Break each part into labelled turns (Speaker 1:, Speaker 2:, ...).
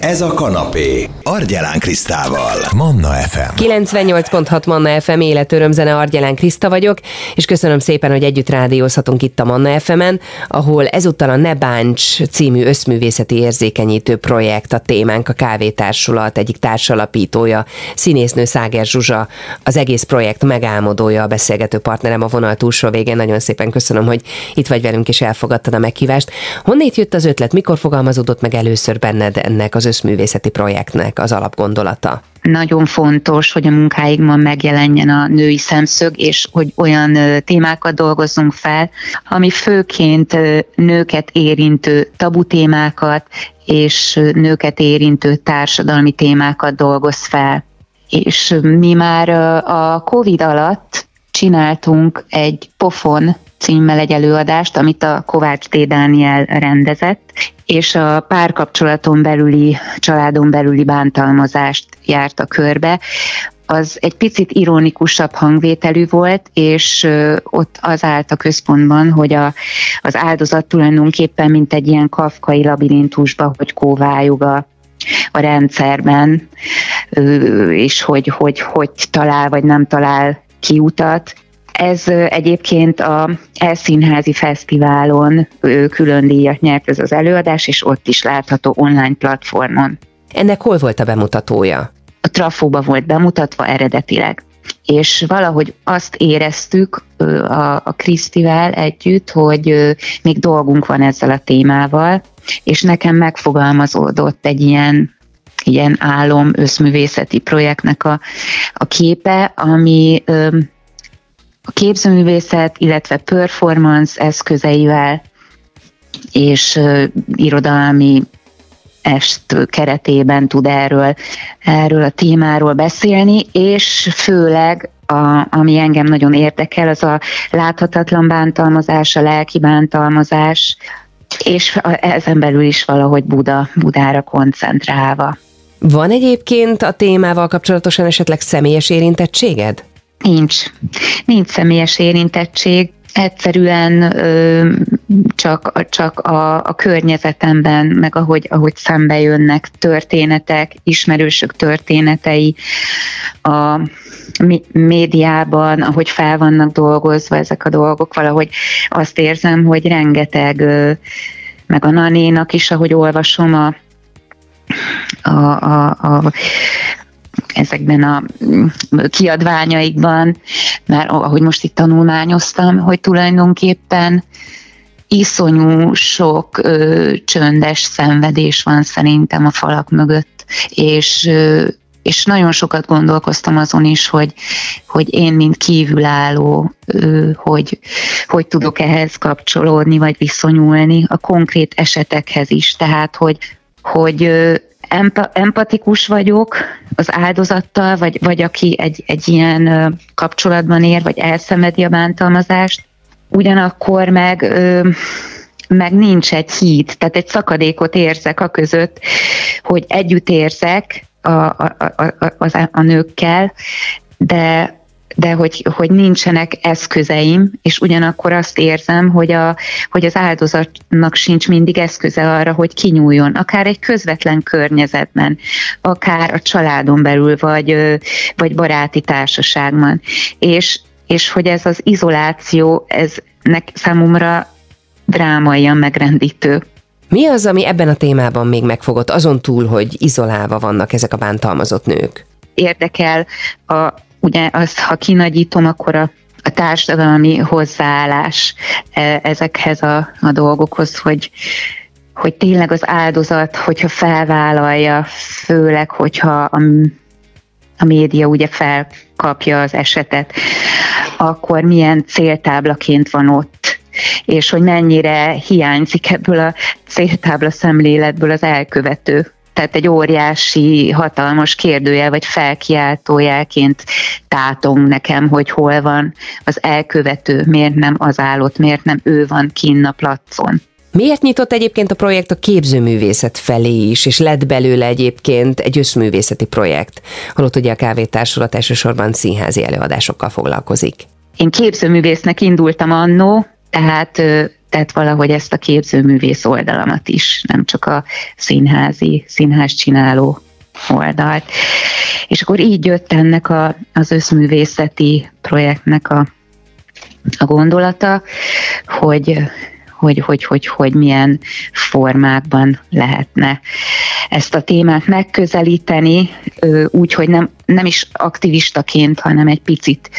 Speaker 1: Ez a kanapé. Argyelán Krisztával. Manna FM.
Speaker 2: 98.6 Manna FM életörömzene Argyelán Kriszta vagyok, és köszönöm szépen, hogy együtt rádiózhatunk itt a Manna FM-en, ahol ezúttal a Ne Báncs című összművészeti érzékenyítő projekt a témánk, a Kávétársulat egyik társalapítója, színésznő Száger Zsuzsa, az egész projekt megálmodója, a beszélgető partnerem a vonal túlsó végén. Nagyon szépen köszönöm, hogy itt vagy velünk és elfogadtad a meghívást. Honnét jött az ötlet, mikor fogalmazódott meg először benned ennek az összművészeti projektnek az alapgondolata?
Speaker 3: Nagyon fontos, hogy a munkáikban megjelenjen a női szemszög, és hogy olyan témákat dolgozzunk fel, ami főként nőket érintő tabu témákat és nőket érintő társadalmi témákat dolgoz fel. És mi már a COVID alatt csináltunk egy pofon címmel egy előadást, amit a Kovács D. Dániel rendezett, és a párkapcsolaton belüli, családon belüli bántalmazást járt a körbe, az egy picit ironikusabb hangvételű volt, és ott az állt a központban, hogy a, az áldozat tulajdonképpen mint egy ilyen kafkai labirintusba, hogy kóvályog a, a rendszerben, és hogy, hogy hogy talál vagy nem talál kiutat, ez egyébként a Elszínházi Fesztiválon külön díjat nyert ez az előadás, és ott is látható online platformon.
Speaker 2: Ennek hol volt a bemutatója?
Speaker 3: A Trafóba volt bemutatva eredetileg és valahogy azt éreztük a, a Krisztivel együtt, hogy még dolgunk van ezzel a témával, és nekem megfogalmazódott egy ilyen ilyen álom összművészeti projektnek a, a képe, ami a képzőművészet, illetve performance eszközeivel és uh, irodalmi est keretében tud erről, erről a témáról beszélni, és főleg a, ami engem nagyon érdekel, az a láthatatlan bántalmazás, a lelki bántalmazás, és ezen belül is valahogy Buda, Budára koncentrálva.
Speaker 2: Van egyébként a témával kapcsolatosan esetleg személyes érintettséged?
Speaker 3: Nincs. Nincs személyes érintettség. Egyszerűen ö, csak, csak a, a környezetemben, meg ahogy, ahogy szembe jönnek történetek, ismerősök történetei, a médiában, ahogy fel vannak dolgozva ezek a dolgok, valahogy azt érzem, hogy rengeteg, meg a nanénak is, ahogy olvasom a, a, a, a ezekben a mm, kiadványaikban, mert ahogy most itt tanulmányoztam, hogy tulajdonképpen iszonyú sok ö, csöndes szenvedés van szerintem a falak mögött, és ö, és nagyon sokat gondolkoztam azon is, hogy, hogy én, mint kívülálló, hogy, hogy tudok ehhez kapcsolódni, vagy viszonyulni a konkrét esetekhez is. Tehát, hogy, hogy empatikus vagyok az áldozattal, vagy, vagy aki egy, egy ilyen kapcsolatban ér, vagy elszenvedi a bántalmazást, ugyanakkor meg meg nincs egy híd, tehát egy szakadékot érzek a között, hogy együtt érzek a, a, a, a, a nőkkel, de de hogy, hogy nincsenek eszközeim, és ugyanakkor azt érzem, hogy, a, hogy az áldozatnak sincs mindig eszköze arra, hogy kinyúljon, akár egy közvetlen környezetben, akár a családon belül, vagy, vagy baráti társaságban. És, és hogy ez az izoláció, ez nek, számomra drámaian megrendítő.
Speaker 2: Mi az, ami ebben a témában még megfogott, azon túl, hogy izolálva vannak ezek a bántalmazott nők?
Speaker 3: Érdekel a ugye azt, ha kinagyítom, akkor a, a társadalmi hozzáállás e, ezekhez a, a dolgokhoz, hogy, hogy tényleg az áldozat, hogyha felvállalja, főleg, hogyha a, a média ugye felkapja az esetet, akkor milyen céltáblaként van ott, és hogy mennyire hiányzik ebből a céltábla szemléletből az elkövető tehát egy óriási, hatalmas kérdőjel, vagy felkiáltójelként tátong nekem, hogy hol van az elkövető, miért nem az állott, miért nem ő van kinn a placon.
Speaker 2: Miért nyitott egyébként a projekt a képzőművészet felé is, és lett belőle egyébként egy összművészeti projekt, holott ugye a kávétársulat elsősorban színházi előadásokkal foglalkozik?
Speaker 3: Én képzőművésznek indultam annó, tehát tehát valahogy ezt a képzőművész oldalamat is, nem csak a színházi, színház csináló oldalt. És akkor így jött ennek a, az összművészeti projektnek a, a gondolata, hogy hogy, hogy, hogy, hogy milyen formákban lehetne ezt a témát megközelíteni, úgy, hogy nem, nem is aktivistaként, hanem egy picit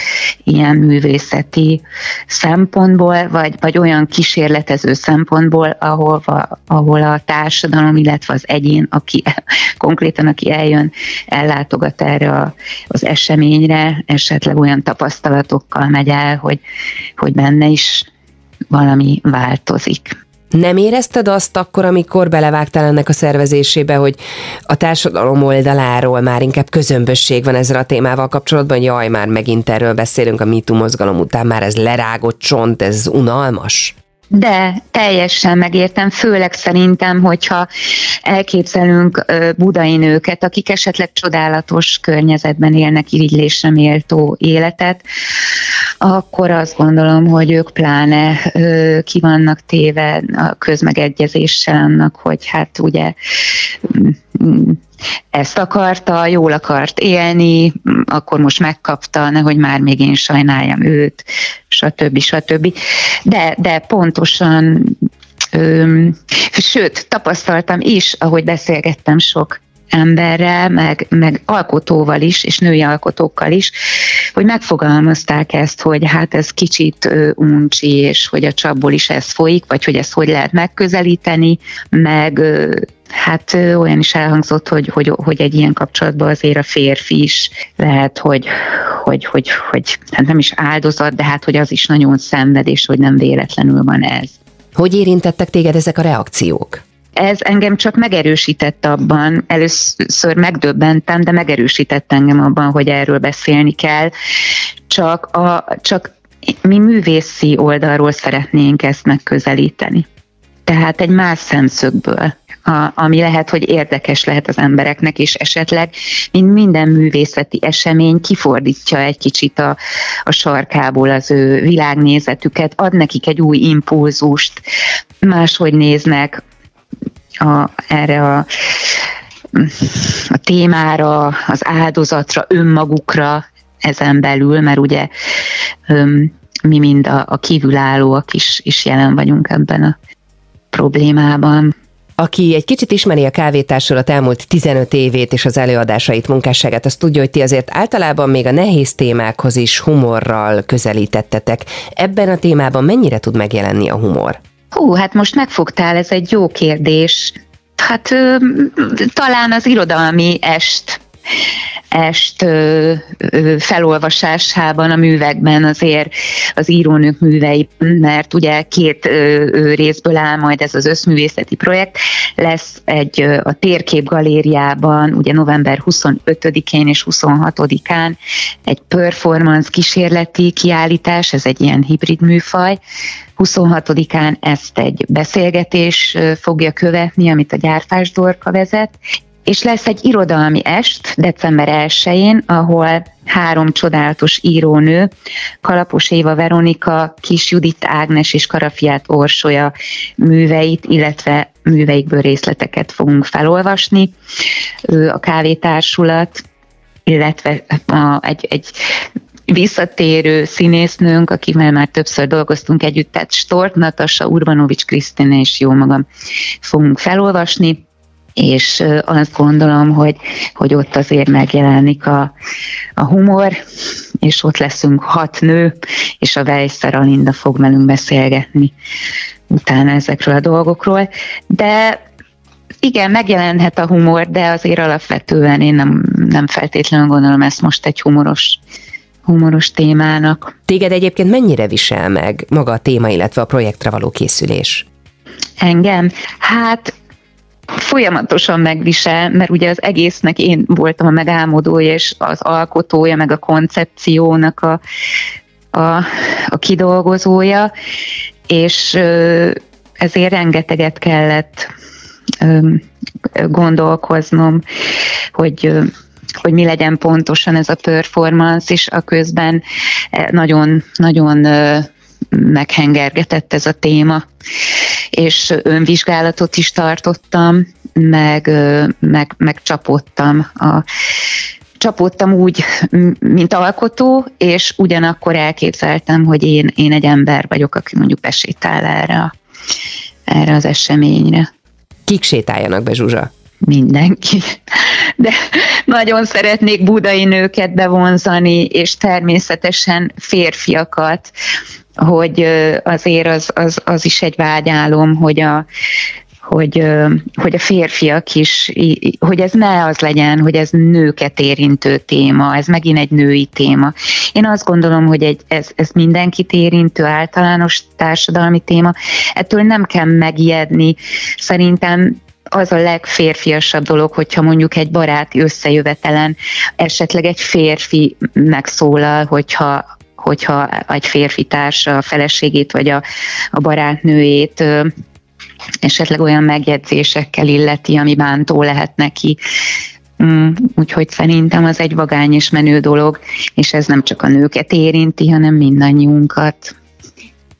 Speaker 3: ilyen művészeti szempontból, vagy, vagy olyan kísérletező szempontból, ahol, ahol a társadalom, illetve az egyén, aki konkrétan, aki eljön, ellátogat erre az eseményre, esetleg olyan tapasztalatokkal megy el, hogy, hogy benne is valami változik.
Speaker 2: Nem érezted azt akkor, amikor belevágtál ennek a szervezésébe, hogy a társadalom oldaláról már inkább közömbösség van ezzel a témával kapcsolatban, jaj, már megint erről beszélünk a MeToo mozgalom után, már ez lerágott csont, ez unalmas?
Speaker 3: De teljesen megértem, főleg szerintem, hogyha elképzelünk budai nőket, akik esetleg csodálatos környezetben élnek irigylésre méltó életet, akkor azt gondolom, hogy ők pláne ki vannak téve a közmegegyezéssel annak, hogy hát ugye mm, ezt akarta, jól akart élni, akkor most megkapta, nehogy már még én sajnáljam őt, stb. stb. De, de pontosan, öm, sőt, tapasztaltam is, ahogy beszélgettem sok emberrel, meg, meg alkotóval is, és női alkotókkal is, hogy megfogalmazták ezt, hogy hát ez kicsit uncsi, és hogy a csapból is ez folyik, vagy hogy ezt hogy lehet megközelíteni, meg Hát olyan is elhangzott, hogy, hogy, hogy egy ilyen kapcsolatban azért a férfi is lehet, hogy, hogy, hogy, hogy hát nem is áldozat, de hát hogy az is nagyon szenved, és hogy nem véletlenül van ez.
Speaker 2: Hogy érintettek téged ezek a reakciók?
Speaker 3: Ez engem csak megerősített abban, először megdöbbentem, de megerősített engem abban, hogy erről beszélni kell. Csak, a, csak mi művészi oldalról szeretnénk ezt megközelíteni. Tehát egy más szemszögből, a, ami lehet, hogy érdekes lehet az embereknek, és esetleg, mint minden művészeti esemény, kifordítja egy kicsit a, a sarkából az ő világnézetüket, ad nekik egy új impulzust, máshogy néznek a, erre a, a témára, az áldozatra, önmagukra ezen belül, mert ugye öm, mi mind a, a kívülállóak is, is jelen vagyunk ebben a problémában.
Speaker 2: Aki egy kicsit ismeri a kávétársulat elmúlt 15 évét és az előadásait, munkásságát, az tudja, hogy ti azért általában még a nehéz témákhoz is humorral közelítettetek. Ebben a témában mennyire tud megjelenni a humor?
Speaker 3: Hú, hát most megfogtál, ez egy jó kérdés. Hát talán az irodalmi est est felolvasásában, a művekben azért az írónők művei, mert ugye két részből áll majd ez az összművészeti projekt. Lesz egy a Térkép Galériában, ugye november 25-én és 26-án egy performance kísérleti kiállítás, ez egy ilyen hibrid műfaj, 26-án ezt egy beszélgetés fogja követni, amit a Gyárfás Dorka vezet, és lesz egy irodalmi est december 1-én, ahol három csodálatos írónő, Kalapos Éva Veronika, Kis Judit Ágnes és Karafiát Orsolya műveit, illetve műveikből részleteket fogunk felolvasni. A kávétársulat, illetve a, egy, egy visszatérő színésznőnk, akivel már többször dolgoztunk együtt, tehát Stort, Natasa, Urbanovics Krisztina és jó magam fogunk felolvasni és azt gondolom, hogy, hogy ott azért megjelenik a, a humor, és ott leszünk hat nő, és a Vejszer Alinda fog velünk beszélgetni utána ezekről a dolgokról, de igen, megjelenhet a humor, de azért alapvetően én nem, nem feltétlenül gondolom ezt most egy humoros humoros témának.
Speaker 2: Téged egyébként mennyire visel meg maga a téma, illetve a projektre való készülés?
Speaker 3: Engem? Hát folyamatosan megvisel, mert ugye az egésznek én voltam a megálmodója, és az alkotója, meg a koncepciónak a, a, a kidolgozója, és ezért rengeteget kellett gondolkoznom, hogy hogy mi legyen pontosan ez a performance, és a közben nagyon, nagyon meghengergetett ez a téma. És önvizsgálatot is tartottam, meg, meg, meg csapottam a csapódtam úgy, mint alkotó, és ugyanakkor elképzeltem, hogy én, én egy ember vagyok, aki mondjuk besétál erre, erre az eseményre.
Speaker 2: Kik sétáljanak be, Zsuzsa?
Speaker 3: Mindenki. De nagyon szeretnék budai nőket bevonzani, és természetesen férfiakat, hogy azért az, az, az is egy vágyálom, hogy a, hogy, hogy a férfiak is, hogy ez ne az legyen, hogy ez nőket érintő téma, ez megint egy női téma. Én azt gondolom, hogy egy, ez, ez mindenkit érintő általános társadalmi téma, ettől nem kell megijedni. Szerintem az a legférfiasabb dolog, hogyha mondjuk egy baráti összejövetelen esetleg egy férfi megszólal, hogyha hogyha egy férfi társa a feleségét vagy a, a barátnőjét esetleg olyan megjegyzésekkel illeti, ami bántó lehet neki. Mm, úgyhogy szerintem az egy vagány és menő dolog, és ez nem csak a nőket érinti, hanem mindannyiunkat.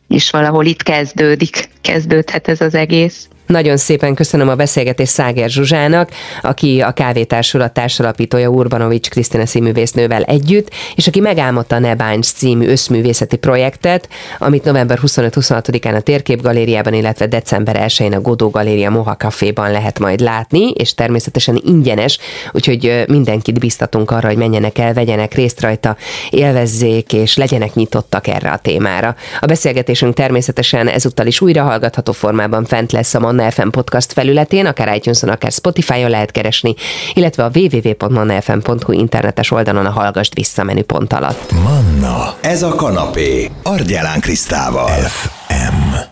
Speaker 3: És valahol itt kezdődik, kezdődhet ez az egész.
Speaker 2: Nagyon szépen köszönöm a beszélgetést Száger Zsuzsának, aki a Kávétársulat társalapítója Urbanovics Krisztina színművésznővel együtt, és aki megálmodta a Nebáncs című összművészeti projektet, amit november 25-26-án a Térkép Galériában, illetve december 1-én a Godó Galéria Moha Caféban lehet majd látni, és természetesen ingyenes, úgyhogy mindenkit biztatunk arra, hogy menjenek el, vegyenek részt rajta, élvezzék, és legyenek nyitottak erre a témára. A beszélgetésünk természetesen ezúttal is újra hallgatható formában fent lesz a Manna FM podcast felületén, akár itunes akár Spotify-on lehet keresni, illetve a www.mannafm.hu internetes oldalon a Hallgast vissza pont alatt.
Speaker 1: Manna, ez a kanapé, Argyelán Krisztával. FM.